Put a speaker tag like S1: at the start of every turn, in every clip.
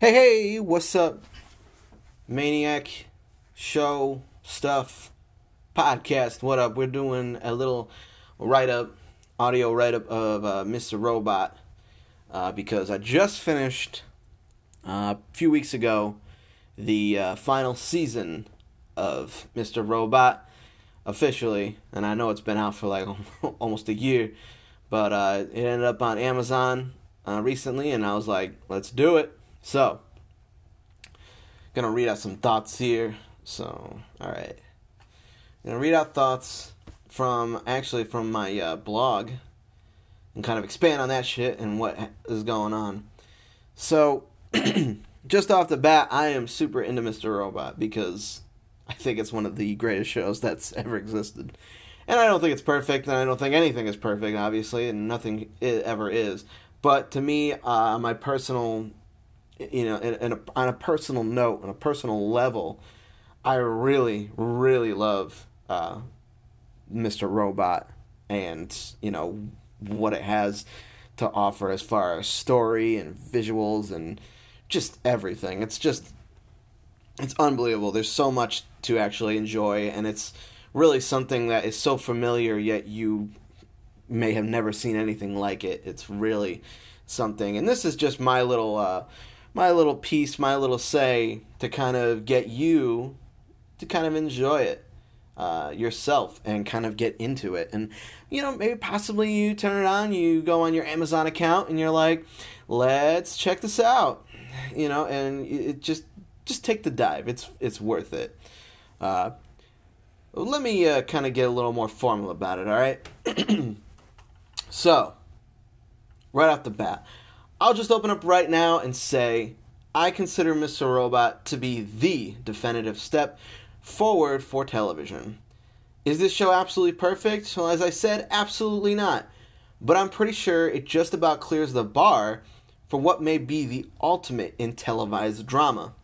S1: Hey, hey, what's up? Maniac show stuff podcast. What up? We're doing a little write up, audio write up of uh, Mr. Robot uh, because I just finished uh, a few weeks ago the uh, final season of Mr. Robot officially, and I know it's been out for like almost a year, but uh, it ended up on Amazon uh, recently, and I was like, let's do it. So, gonna read out some thoughts here. So, all right, gonna read out thoughts from actually from my uh, blog and kind of expand on that shit and what is going on. So, just off the bat, I am super into Mr. Robot because I think it's one of the greatest shows that's ever existed. And I don't think it's perfect, and I don't think anything is perfect, obviously, and nothing ever is. But to me, uh, my personal you know, in, in a, on a personal note, on a personal level, I really, really love uh, Mr. Robot and, you know, what it has to offer as far as story and visuals and just everything. It's just, it's unbelievable. There's so much to actually enjoy, and it's really something that is so familiar, yet you may have never seen anything like it. It's really something. And this is just my little. Uh, my little piece, my little say to kind of get you to kind of enjoy it uh, yourself and kind of get into it. And, you know, maybe possibly you turn it on, you go on your Amazon account and you're like, let's check this out, you know, and it just, just take the dive. It's, it's worth it. Uh, let me uh, kind of get a little more formal about it, all right? so, right off the bat, I'll just open up right now and say I consider Mr. Robot to be the definitive step forward for television. Is this show absolutely perfect? Well, as I said, absolutely not. But I'm pretty sure it just about clears the bar for what may be the ultimate in televised drama.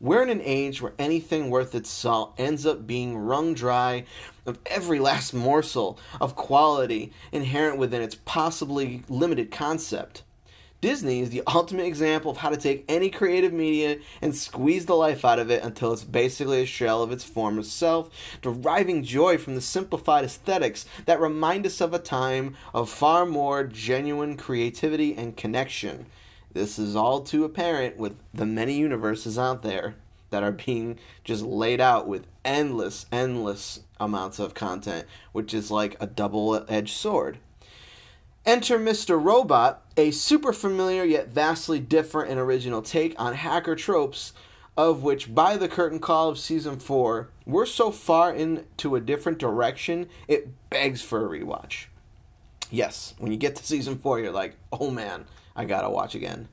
S1: We're in an age where anything worth its salt ends up being wrung dry of every last morsel of quality inherent within its possibly limited concept. Disney is the ultimate example of how to take any creative media and squeeze the life out of it until it's basically a shell of its former self, deriving joy from the simplified aesthetics that remind us of a time of far more genuine creativity and connection. This is all too apparent with the many universes out there that are being just laid out with endless, endless amounts of content, which is like a double edged sword. Enter Mr. Robot, a super familiar yet vastly different and original take on hacker tropes, of which by the curtain call of season 4, we're so far into a different direction, it begs for a rewatch. Yes, when you get to season 4, you're like, oh man, I gotta watch again.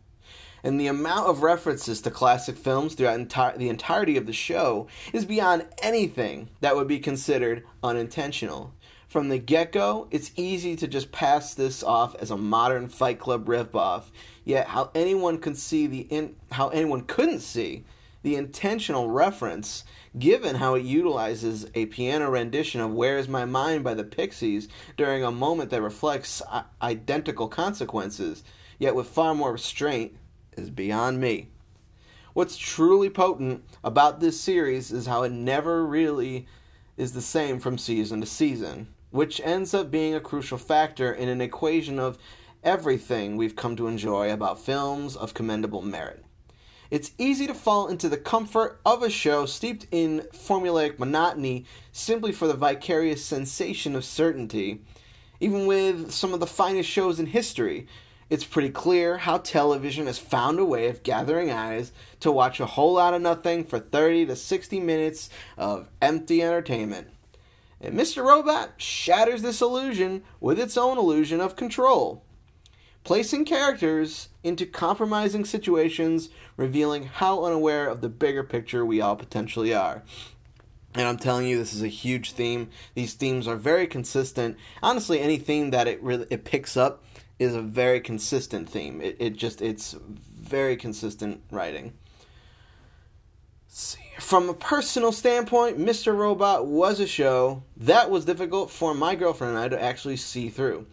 S1: And the amount of references to classic films throughout enti- the entirety of the show is beyond anything that would be considered unintentional from the get go, it's easy to just pass this off as a modern Fight Club ripoff. Yet, how anyone could see the in, how anyone couldn't see the intentional reference, given how it utilizes a piano rendition of "Where Is My Mind" by the Pixies during a moment that reflects identical consequences, yet with far more restraint, is beyond me. What's truly potent about this series is how it never really is the same from season to season which ends up being a crucial factor in an equation of everything we've come to enjoy about films of commendable merit. It's easy to fall into the comfort of a show steeped in formulaic monotony simply for the vicarious sensation of certainty. Even with some of the finest shows in history, it's pretty clear how television has found a way of gathering eyes to watch a whole lot of nothing for 30 to 60 minutes of empty entertainment. And Mr. Robot shatters this illusion with its own illusion of control, placing characters into compromising situations, revealing how unaware of the bigger picture we all potentially are. And I'm telling you, this is a huge theme. These themes are very consistent. Honestly, any theme that it really it picks up is a very consistent theme. It, it just it's very consistent writing. From a personal standpoint, Mr. Robot was a show that was difficult for my girlfriend and I to actually see through.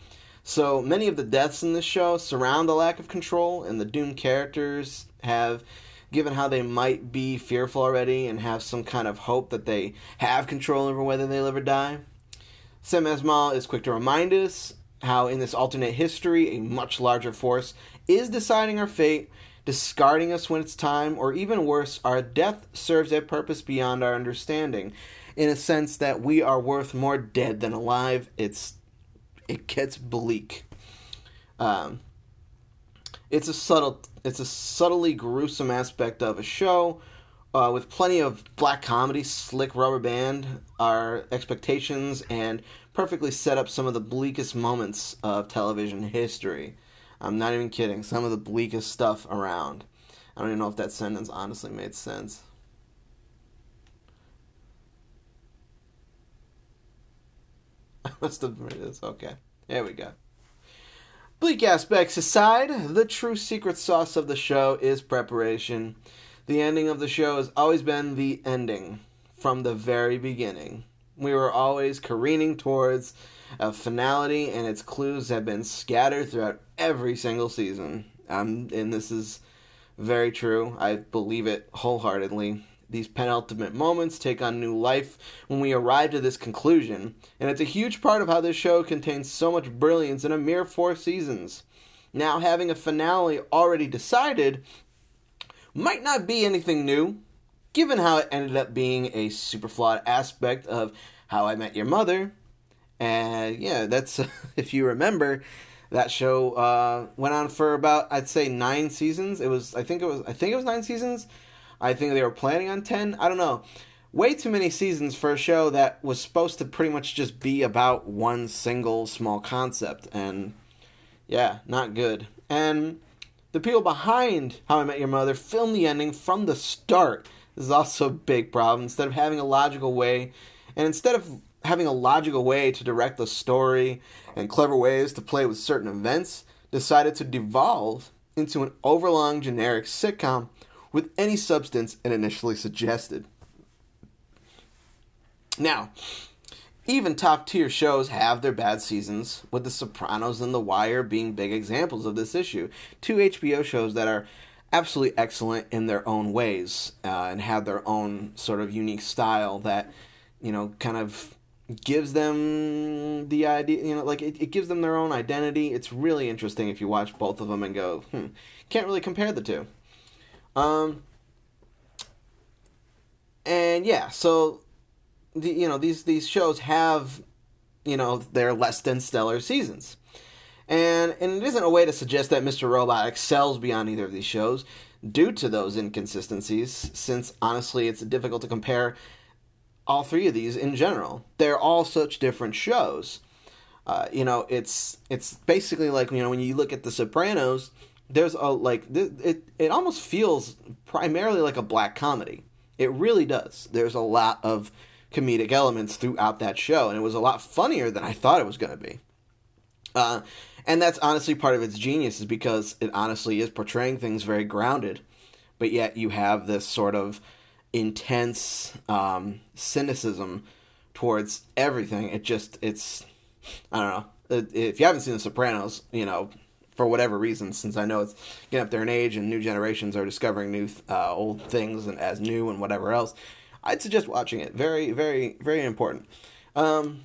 S1: So many of the deaths in this show surround the lack of control, and the doomed characters have given how they might be fearful already and have some kind of hope that they have control over whether they live or die. Sam Esmail is quick to remind us how, in this alternate history, a much larger force is deciding our fate, discarding us when it's time, or even worse, our death serves a purpose beyond our understanding. In a sense that we are worth more dead than alive. It's it gets bleak. Um, it's a subtle, it's a subtly gruesome aspect of a show, uh, with plenty of black comedy, slick rubber band our expectations, and perfectly set up some of the bleakest moments of television history. I'm not even kidding. Some of the bleakest stuff around. I don't even know if that sentence honestly made sense. I must have made this. Okay. There we go. Bleak aspects aside, the true secret sauce of the show is preparation. The ending of the show has always been the ending from the very beginning. We were always careening towards a finality, and its clues have been scattered throughout every single season. Um, and this is very true. I believe it wholeheartedly. These penultimate moments take on new life when we arrive to this conclusion, and it's a huge part of how this show contains so much brilliance in a mere four seasons. Now, having a finale already decided might not be anything new, given how it ended up being a super flawed aspect of How I Met Your Mother. And yeah, that's, if you remember, that show uh, went on for about, I'd say, nine seasons. It was, I think it was, I think it was nine seasons I think they were planning on 10. I don't know. Way too many seasons for a show that was supposed to pretty much just be about one single small concept. And yeah, not good. And the people behind How I Met Your Mother filmed the ending from the start. This is also a big problem. Instead of having a logical way, and instead of having a logical way to direct the story and clever ways to play with certain events, decided to devolve into an overlong generic sitcom with any substance it initially suggested. Now, even top tier shows have their bad seasons, with The Sopranos and The Wire being big examples of this issue. Two HBO shows that are absolutely excellent in their own ways uh, and have their own sort of unique style that, you know, kind of gives them the idea, you know, like it, it gives them their own identity. It's really interesting if you watch both of them and go, hmm, can't really compare the two. Um, and yeah, so the, you know these these shows have you know their less than stellar seasons, and and it isn't a way to suggest that Mr. Robot excels beyond either of these shows due to those inconsistencies. Since honestly, it's difficult to compare all three of these in general. They're all such different shows. Uh, you know, it's it's basically like you know when you look at The Sopranos there's a like it it almost feels primarily like a black comedy. It really does. There's a lot of comedic elements throughout that show, and it was a lot funnier than I thought it was going to be. Uh, and that's honestly part of its genius, is because it honestly is portraying things very grounded, but yet you have this sort of intense um, cynicism towards everything. It just it's I don't know. If you haven't seen The Sopranos, you know for whatever reason, since I know it's getting up there in age and new generations are discovering new uh, old things and as new and whatever else, I'd suggest watching it. Very, very, very important. Um,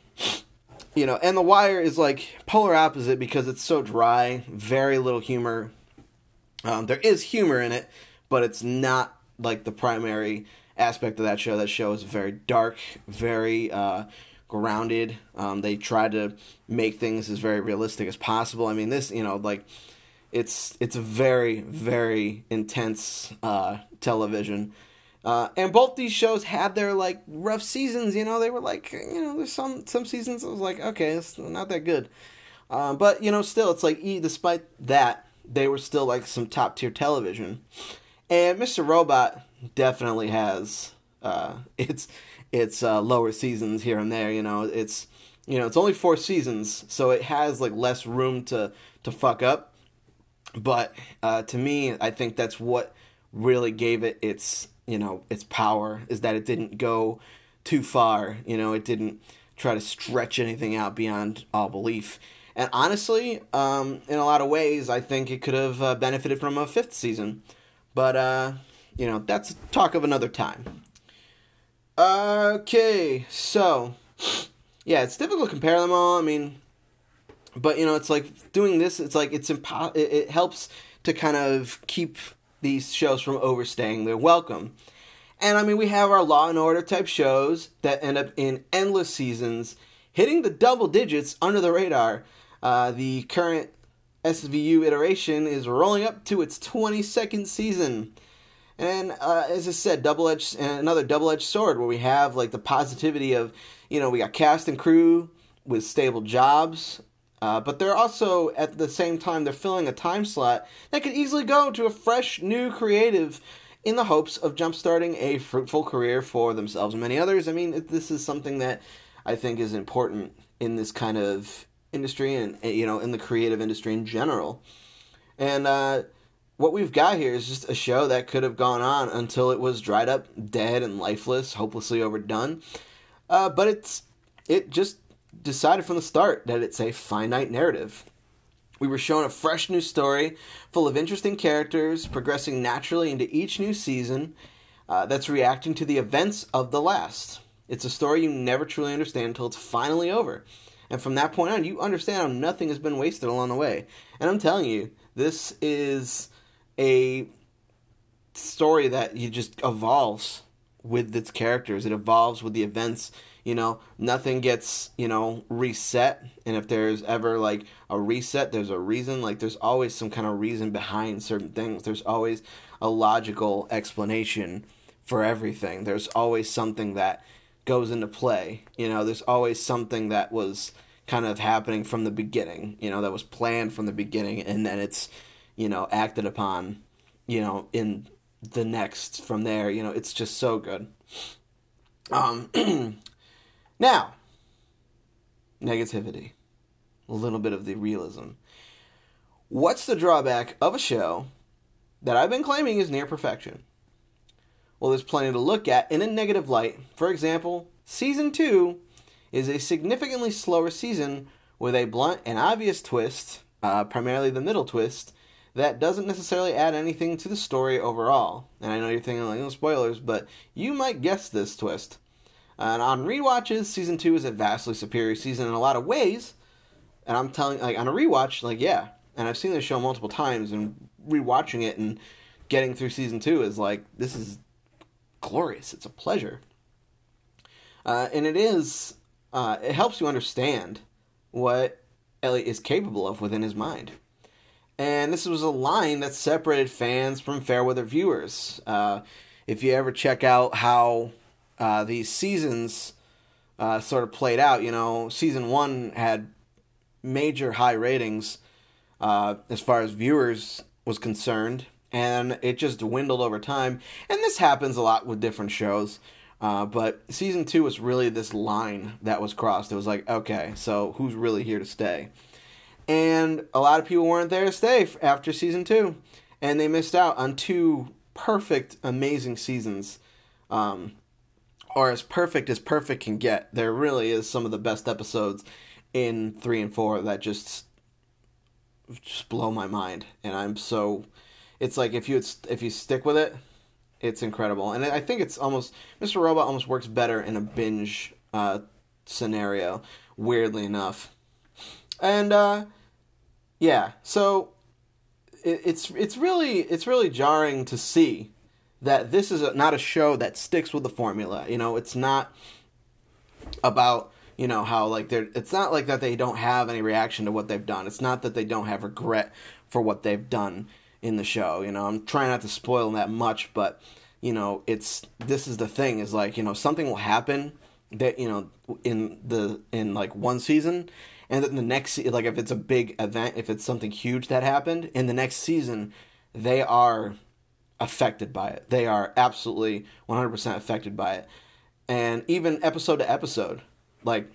S1: you know, and The Wire is like polar opposite because it's so dry, very little humor. Um, there is humor in it, but it's not like the primary aspect of that show. That show is very dark, very uh, grounded. Um, they try to make things as very realistic as possible. I mean, this, you know, like it's it's a very very intense uh, television. Uh, and both these shows had their like rough seasons. You know, they were like, you know, there's some some seasons I was like, okay, it's not that good. Uh, but you know, still, it's like, despite that, they were still like some top tier television. And Mr. Robot definitely has uh, it's its uh, lower seasons here and there. You know, it's you know it's only four seasons, so it has like less room to to fuck up. But uh, to me, I think that's what really gave it its you know its power is that it didn't go too far. You know, it didn't try to stretch anything out beyond all belief. And honestly, um, in a lot of ways, I think it could have uh, benefited from a fifth season. But, uh, you know, that's talk of another time. Okay, so, yeah, it's difficult to compare them all. I mean, but, you know, it's like doing this, it's like it's impo- it, it helps to kind of keep these shows from overstaying their welcome. And I mean, we have our Law and Order type shows that end up in endless seasons, hitting the double digits under the radar. Uh, the current SVU iteration is rolling up to its 22nd season. And uh, as I said, double edged another double edged sword where we have like the positivity of, you know, we got cast and crew with stable jobs, uh, but they're also at the same time they're filling a time slot that could easily go to a fresh new creative in the hopes of jumpstarting a fruitful career for themselves and many others. I mean, this is something that I think is important in this kind of industry and you know in the creative industry in general. And uh, what we've got here is just a show that could have gone on until it was dried up, dead, and lifeless, hopelessly overdone. Uh, but it's it just decided from the start that it's a finite narrative. We were shown a fresh new story full of interesting characters progressing naturally into each new season uh, that's reacting to the events of the last. It's a story you never truly understand until it's finally over. And from that point on, you understand how nothing has been wasted along the way. And I'm telling you, this is a story that you just evolves with its characters. It evolves with the events you know nothing gets you know reset. And if there's ever like a reset there's a reason. Like there's always some kind of reason behind certain things. There's always a logical explanation for everything. There's always something that goes into play. You know there's always something that was kind of happening from the beginning you know that was planned from the beginning and then it's you know acted upon you know in the next from there. You know it's just so good. Um Now, negativity, a little bit of the realism. What's the drawback of a show that I've been claiming is near perfection? Well, there's plenty to look at in a negative light. For example, season 2 is a significantly slower season with a blunt and obvious twist, uh, primarily the middle twist, that doesn't necessarily add anything to the story overall. And I know you're thinking, like, no spoilers, but you might guess this twist. And on rewatches, season two is a vastly superior season in a lot of ways. And I'm telling, like on a rewatch, like yeah, and I've seen this show multiple times, and rewatching it and getting through season two is like this is glorious. It's a pleasure, uh, and it is. Uh, it helps you understand what Elliot is capable of within his mind. And this was a line that separated fans from fairweather viewers. Uh, if you ever check out how uh, these seasons uh, sort of played out. You know, season one had major high ratings uh, as far as viewers was concerned, and it just dwindled over time. And this happens a lot with different shows. Uh, but season two was really this line that was crossed. It was like, okay, so who's really here to stay? And a lot of people weren't there to stay after season two, and they missed out on two perfect, amazing seasons. Um, are as perfect as perfect can get. There really is some of the best episodes in three and four that just just blow my mind, and I'm so. It's like if you if you stick with it, it's incredible, and I think it's almost Mr. Robot almost works better in a binge uh, scenario. Weirdly enough, and uh, yeah, so it, it's it's really it's really jarring to see that this is a, not a show that sticks with the formula. You know, it's not about you know how like they're. It's not like that they don't have any reaction to what they've done. It's not that they don't have regret for what they've done in the show. You know, I'm trying not to spoil that much, but you know, it's this is the thing is like you know something will happen that you know in the in like one season and then the next like if it's a big event if it's something huge that happened in the next season they are affected by it. They are absolutely 100% affected by it. And even episode to episode, like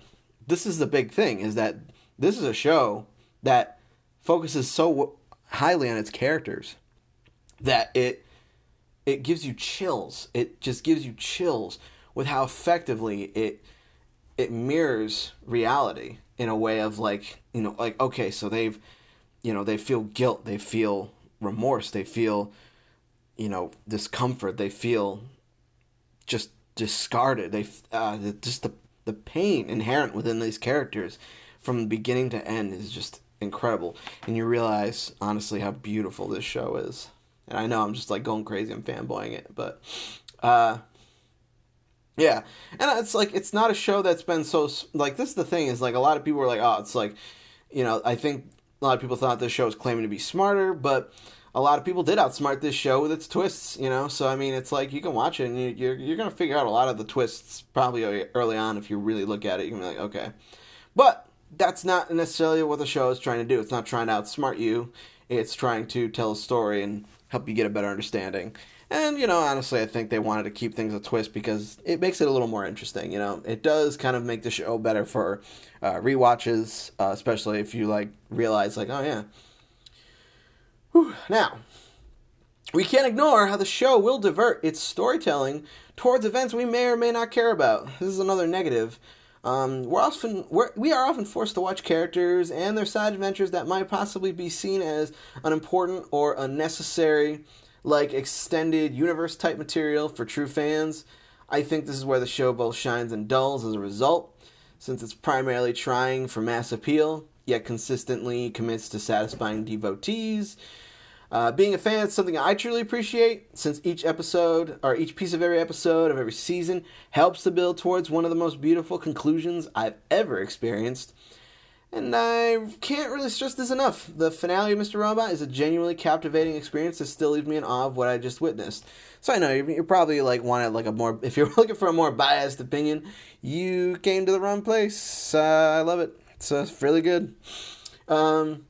S1: this is the big thing is that this is a show that focuses so highly on its characters that it it gives you chills. It just gives you chills with how effectively it it mirrors reality in a way of like you know like okay so they've you know they feel guilt they feel remorse they feel you know discomfort. They feel just discarded. They uh, just the the pain inherent within these characters from beginning to end is just incredible. And you realize honestly how beautiful this show is. And i know i'm just like going crazy i'm fanboying it but uh yeah, and it's like it's not a show that's been so like this. Is the thing is like a lot of people were like, oh, it's like, you know, I think a lot of people thought this show was claiming to be smarter, but a lot of people did outsmart this show with its twists. You know, so I mean, it's like you can watch it and you, you're you're gonna figure out a lot of the twists probably early on if you really look at it. You can be like, okay, but that's not necessarily what the show is trying to do. It's not trying to outsmart you. It's trying to tell a story and help you get a better understanding. And, you know, honestly, I think they wanted to keep things a twist because it makes it a little more interesting. You know, it does kind of make the show better for uh, re-watches, uh, especially if you, like, realize, like, oh, yeah. Whew. Now, we can't ignore how the show will divert its storytelling towards events we may or may not care about. This is another negative. Um, we're often we're, we are often forced to watch characters and their side adventures that might possibly be seen as unimportant or unnecessary like extended universe type material for true fans. I think this is where the show both shines and dulls as a result, since it's primarily trying for mass appeal, yet consistently commits to satisfying devotees. Uh, being a fan is something I truly appreciate, since each episode, or each piece of every episode of every season, helps to build towards one of the most beautiful conclusions I've ever experienced. And I can't really stress this enough. The finale of Mr. Robot is a genuinely captivating experience that still leaves me in awe of what I just witnessed. So I know you're, probably like wanted like a more if you're looking for a more biased opinion, you came to the wrong place. Uh, I love it. It's uh, really good. Um,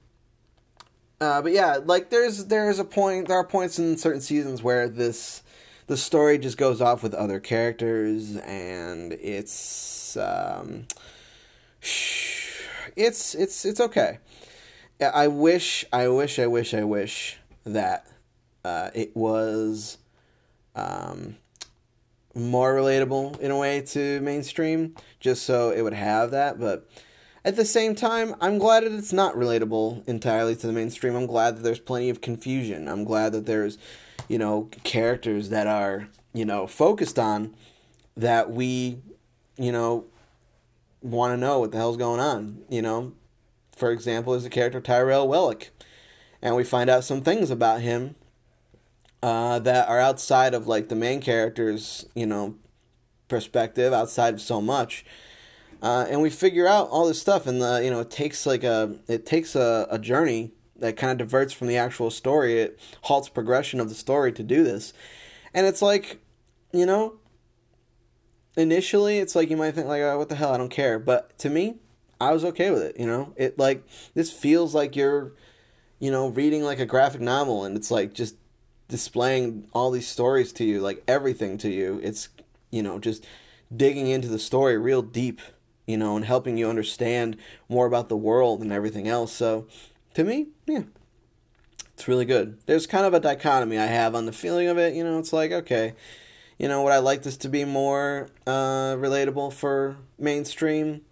S1: uh, but yeah, like there's there's a point. There are points in certain seasons where this the story just goes off with other characters, and it's um, it's it's it's okay. I wish, I wish, I wish, I wish that uh, it was um, more relatable in a way to mainstream, just so it would have that. But at the same time, I'm glad that it's not relatable entirely to the mainstream. I'm glad that there's plenty of confusion. I'm glad that there's, you know, characters that are, you know, focused on that we, you know, want to know what the hell's going on. You know, for example, is the character Tyrell Wellick, and we find out some things about him uh, that are outside of like the main character's you know perspective, outside of so much. Uh, and we figure out all this stuff, and the you know it takes like a it takes a, a journey that kind of diverts from the actual story. It halts progression of the story to do this, and it's like, you know, initially it's like you might think like oh, what the hell? I don't care. But to me i was okay with it you know? It like this feels like you're you know reading like a graphic novel and it's like just displaying all these stories to you like everything to you. It's you know just digging into the story real deep you know and helping you understand more about the world and everything else so to me yeah it's really good there's kind of a dichotomy i have on the feeling of it you know it's like okay you know, would I like this to be more uh, relatable for mainstream?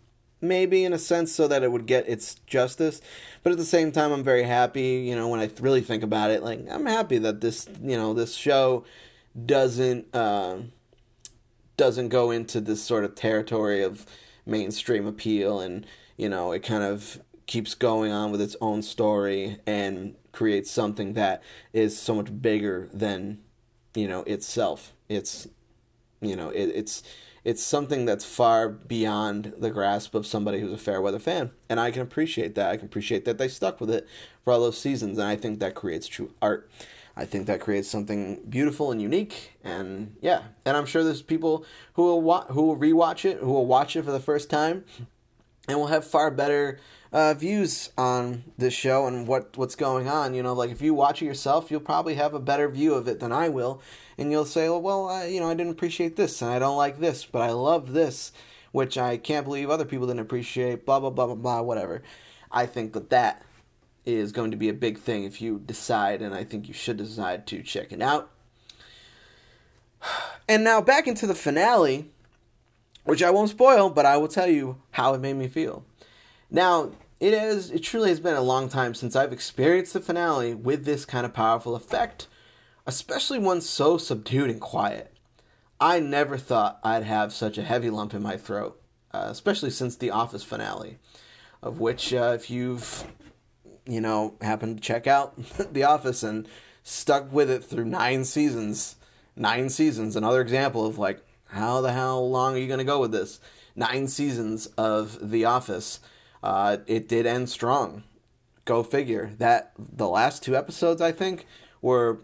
S1: Maybe in a sense, so that it would get its justice. But at the same time, I'm very happy. You know, when I really think about it, like I'm happy that this, you know, this show doesn't uh, doesn't go into this sort of territory of mainstream appeal, and you know, it kind of keeps going on with its own story and creates something that is so much bigger than you know itself. It's you know it, it's it's something that's far beyond the grasp of somebody who's a fair weather fan. And i can appreciate that. I can appreciate that they stuck with it for all those seasons. And i think that creates true art i think that creates something beautiful and unique and yeah and i'm sure there's people who will wa- who will rewatch it who will watch it for the first time and will have far better uh, views on this show and what what's going on. You know, like if you watch it yourself, you'll probably have a better view of it than I will, and you'll say, well, well, I, you know, I didn't appreciate this and I don't like this, but I love this, which I can't believe other people didn't appreciate. Blah blah blah blah blah. Whatever. I think that that is going to be a big thing if you decide, and I think you should decide to check it out. And now back into the finale which I won't spoil, but I will tell you how it made me feel. Now, it is it truly has been a long time since I've experienced the finale with this kind of powerful effect, especially one so subdued and quiet. I never thought I'd have such a heavy lump in my throat, uh, especially since the Office finale, of which uh, if you've you know happened to check out the Office and stuck with it through nine seasons, nine seasons, another example of like how the hell long are you going to go with this? Nine seasons of The Office uh, it did end strong. Go figure. That the last two episodes, I think, were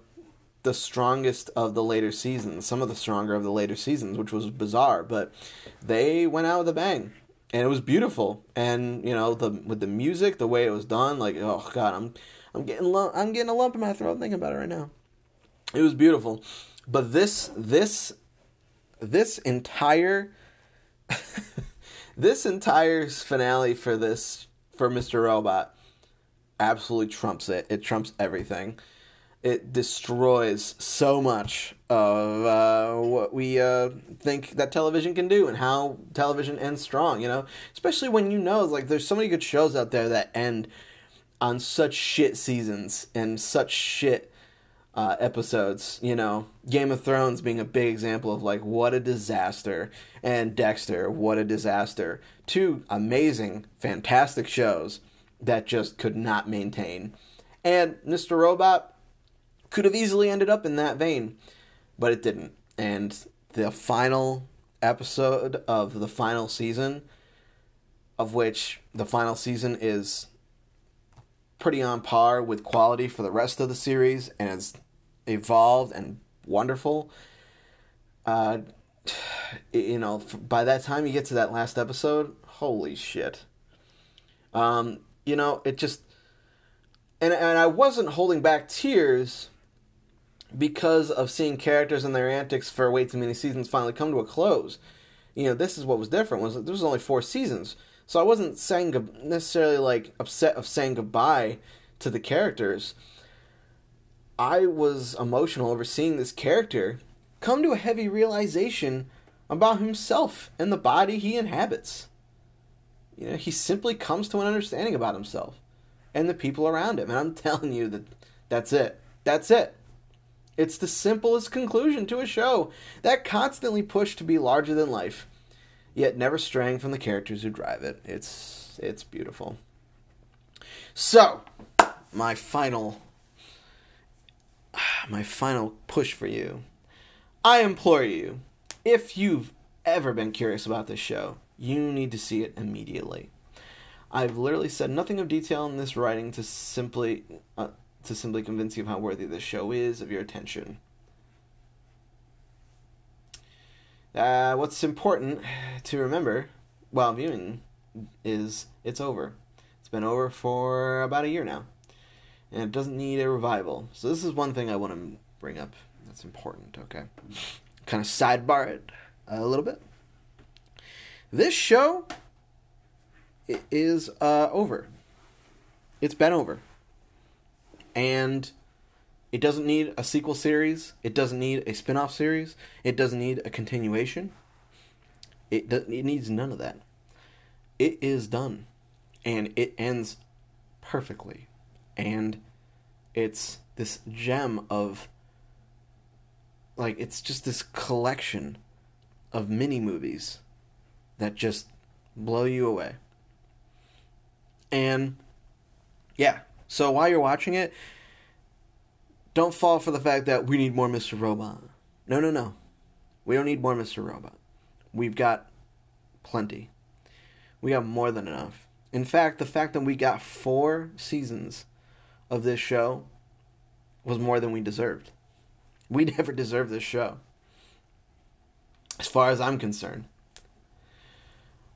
S1: the strongest of the later seasons. Some of the stronger of the later seasons, which was bizarre, but they went out with a bang, and it was beautiful. And you know, the with the music, the way it was done, like oh god, I'm I'm getting lump, I'm getting a lump in my throat thinking about it right now. It was beautiful, but this this this entire this entire finale for this for Mr. Robot absolutely trumps it. It trumps everything. It destroys so much of uh, what we uh, think that television can do and how television ends strong. You know, especially when you know like there's so many good shows out there that end on such shit seasons and such shit uh, episodes. You know, Game of Thrones being a big example of like what a disaster, and Dexter, what a disaster. Two amazing, fantastic shows that just could not maintain. And Mr. Robot could have easily ended up in that vein, but it didn't. And the final episode of the final season, of which the final season is pretty on par with quality for the rest of the series and it's evolved and wonderful. Uh, you know, by that time you get to that last episode, holy shit. Um, you know, it just and and I wasn't holding back tears because of seeing characters and their antics for way too many seasons finally come to a close. You know, this is what was different was there was only four seasons. So I wasn't saying necessarily like upset of saying goodbye to the characters. I was emotional over seeing this character come to a heavy realization about himself and the body he inhabits. You know, he simply comes to an understanding about himself and the people around him. And I'm telling you that that's it. That's it. It's the simplest conclusion to a show that constantly pushed to be larger than life yet never straying from the characters who drive it. It's it's beautiful. So, my final my final push for you. I implore you, if you've ever been curious about this show, you need to see it immediately. I've literally said nothing of detail in this writing to simply uh, to simply convince you of how worthy this show is of your attention. Uh, what's important to remember while viewing is it's over. It's been over for about a year now, and it doesn't need a revival. So this is one thing I want to bring up that's important. Okay, kind of sidebar it a little bit. This show is uh, over. It's been over, and it doesn't need a sequel series. It doesn't need a spin off series. It doesn't need a continuation. It, do- it needs none of that. It is done. And it ends perfectly. And it's this gem of. Like, it's just this collection of mini movies that just blow you away. And yeah, so while you're watching it, don't fall for the fact that we need more Mr. Robot. No, no, no. We don't need more Mr. Robot. We've got plenty. We got more than enough. In fact, the fact that we got four seasons of this show was more than we deserved. We never deserved this show. As far as I'm concerned.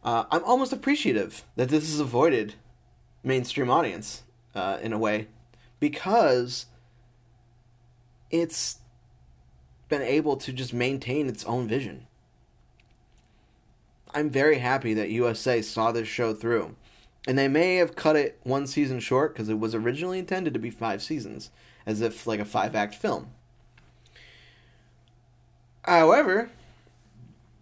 S1: Uh, I'm almost appreciative that this has avoided mainstream audience uh, in a way because it's been able to just maintain its own vision. I'm very happy that USA saw this show through. And they may have cut it one season short because it was originally intended to be five seasons, as if like a five act film. However,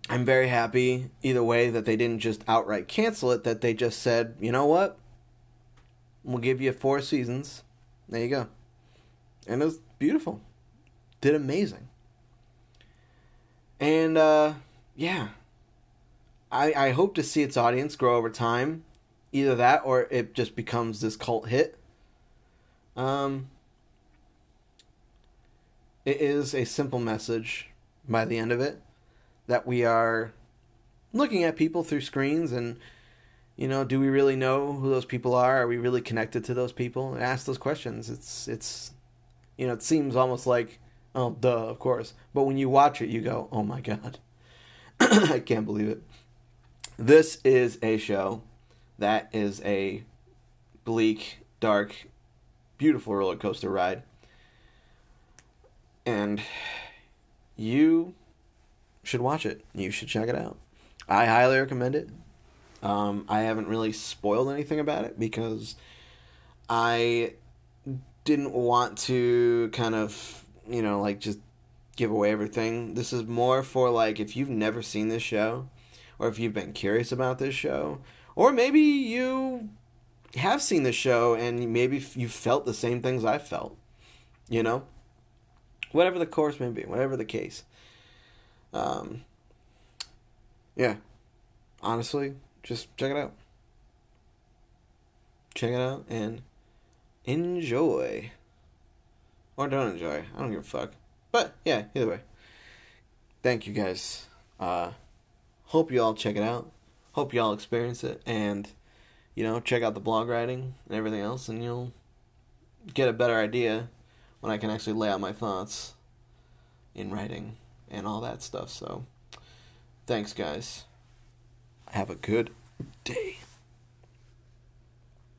S1: I'm very happy either way that they didn't just outright cancel it, that they just said, you know what? We'll give you four seasons. There you go. And it was beautiful. Did amazing. And uh, yeah. I, I hope to see its audience grow over time. Either that or it just becomes this cult hit. Um, it is a simple message by the end of it that we are looking at people through screens and you know do we really know who those people are? Are we really connected to those people? And ask those questions. It's it's you know it seems almost like oh duh of course. But when you watch it you go oh my god. I can't believe it. This is a show that is a bleak dark beautiful roller coaster ride. And you should watch it. You should check it out. I highly recommend it. Um, I haven't really spoiled anything about it because I didn't want to kind of, you know, like just give away everything. This is more for like if you've never seen this show or if you've been curious about this show or maybe you have seen the show and maybe you felt the same things I felt, you know? Whatever the course may be, whatever the case. Um, yeah, honestly, just check it out. Check it out and enjoy. Or don't enjoy. I don't give a fuck. But yeah, either way. Thank you guys. Uh, hope you all check it out. Hope you all experience it and you know, check out the blog writing and everything else and you'll get a better idea when I can actually lay out my thoughts in writing and all that stuff. So, thanks, guys. Have a good day.